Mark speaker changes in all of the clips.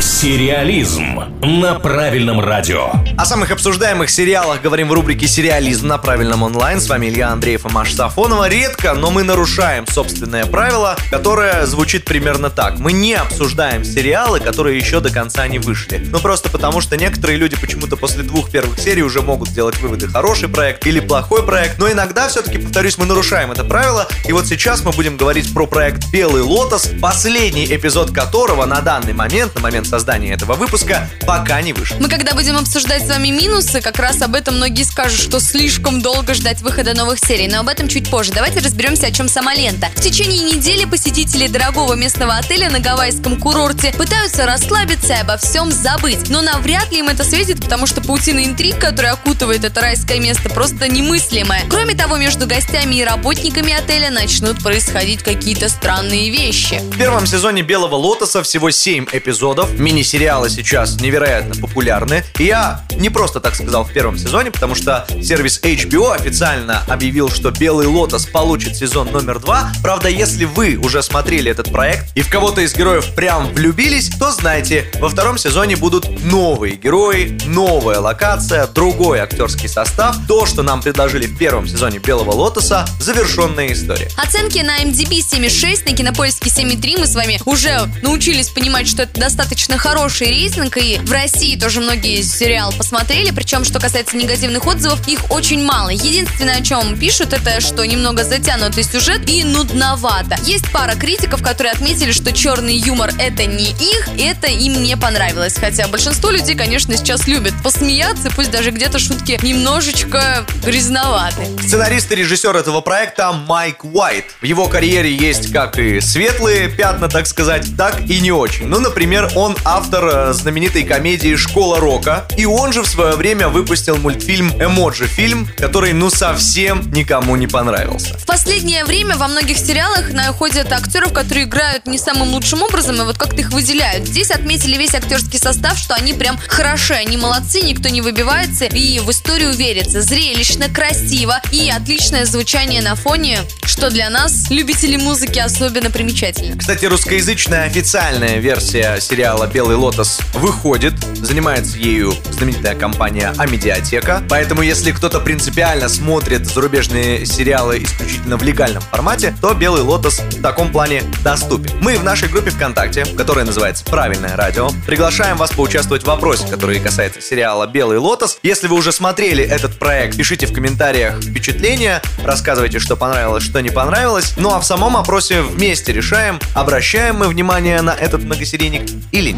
Speaker 1: Сериализм на правильном радио.
Speaker 2: О самых обсуждаемых сериалах говорим в рубрике «Сериализм» на правильном онлайн. С вами Илья Андреев и Маша Сафонова. Редко, но мы нарушаем собственное правило, которое звучит примерно так. Мы не обсуждаем сериалы, которые еще до конца не вышли. Ну просто потому, что некоторые люди почему-то после двух первых серий уже могут сделать выводы, хороший проект или плохой проект. Но иногда все-таки, повторюсь, мы нарушаем это правило. И вот сейчас мы будем говорить про проект «Белый лотос», последний эпизод которого на данный момент, на момент создания этого выпуска, пока не вышел.
Speaker 3: Мы когда будем обсуждать с вами минусы, как раз об этом многие скажут, что слишком долго ждать выхода новых серий, но об этом чуть позже. Давайте разберемся, о чем сама лента. В течение недели посетители дорогого местного отеля на гавайском курорте пытаются расслабиться и обо всем забыть. Но навряд ли им это светит, потому что паутина интриг, которая окутывает это райское место, просто немыслимая. Кроме того, между гостями и работниками отеля начнут происходить какие-то странные вещи.
Speaker 2: В первом сезоне «Белого лотоса» всего 7 эпизодов. Мини-сериалы сейчас невероятно популярны. И я не просто так сказал в первом сезоне, потому что сервис HBO официально объявил, что «Белый лотос» получит сезон номер два. Правда, если вы уже смотрели этот проект и в кого-то из героев прям влюбились, то знайте, во втором сезоне будут новые герои, новая локация, другой актерский состав. То, что нам предложили в первом сезоне «Белого лотоса», завершенная история.
Speaker 3: Оценки на MDB 7,6, на кинопоиске 7,3 мы с вами уже научились понимать, что это достаточно хороший рейтинг, и в России тоже многие сериал посмотрели, причем, что касается негативных отзывов, их очень мало. Единственное, о чем пишут, это что немного затянутый сюжет и нудновато. Есть пара критиков, которые отметили, что черный юмор это не их, это им не понравилось. Хотя большинство людей, конечно, сейчас любят посмеяться, пусть даже где-то шутки немножечко грязноваты.
Speaker 2: Сценарист и режиссер этого проекта Майк Уайт. В его карьере есть как и светлые пятна, так сказать, так и не очень. Ну, например, он автор э, знаменитой комедии «Школа рока», и он же в свое время выпустил мультфильм «Эмоджи фильм», который ну совсем никому не понравился.
Speaker 3: В последнее время во многих сериалах находят актеров, которые играют не самым лучшим образом, и вот как-то их выделяют. Здесь отметили весь актерский состав, что они прям хороши, они молодцы, никто не выбивается и в историю верится. Зрелищно, красиво и отличное звучание на фоне, что для нас, любителей музыки, особенно примечательно.
Speaker 2: Кстати, русскоязычная официальная версия сериала «Белый лотос» выходит. Занимается ею знаменитая компания Амедиатека. Поэтому, если кто-то принципиально смотрит зарубежные сериалы исключительно в легальном формате, то «Белый лотос» в таком плане доступен. Мы в нашей группе ВКонтакте, которая называется «Правильное радио», приглашаем вас поучаствовать в вопросе, который касается сериала «Белый лотос». Если вы уже смотрели этот проект, пишите в комментариях впечатления, рассказывайте, что понравилось, что не понравилось. Ну а в самом опросе вместе решаем, обращаем мы внимание на этот многосерийник или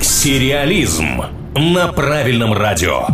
Speaker 1: Сериализм на правильном радио.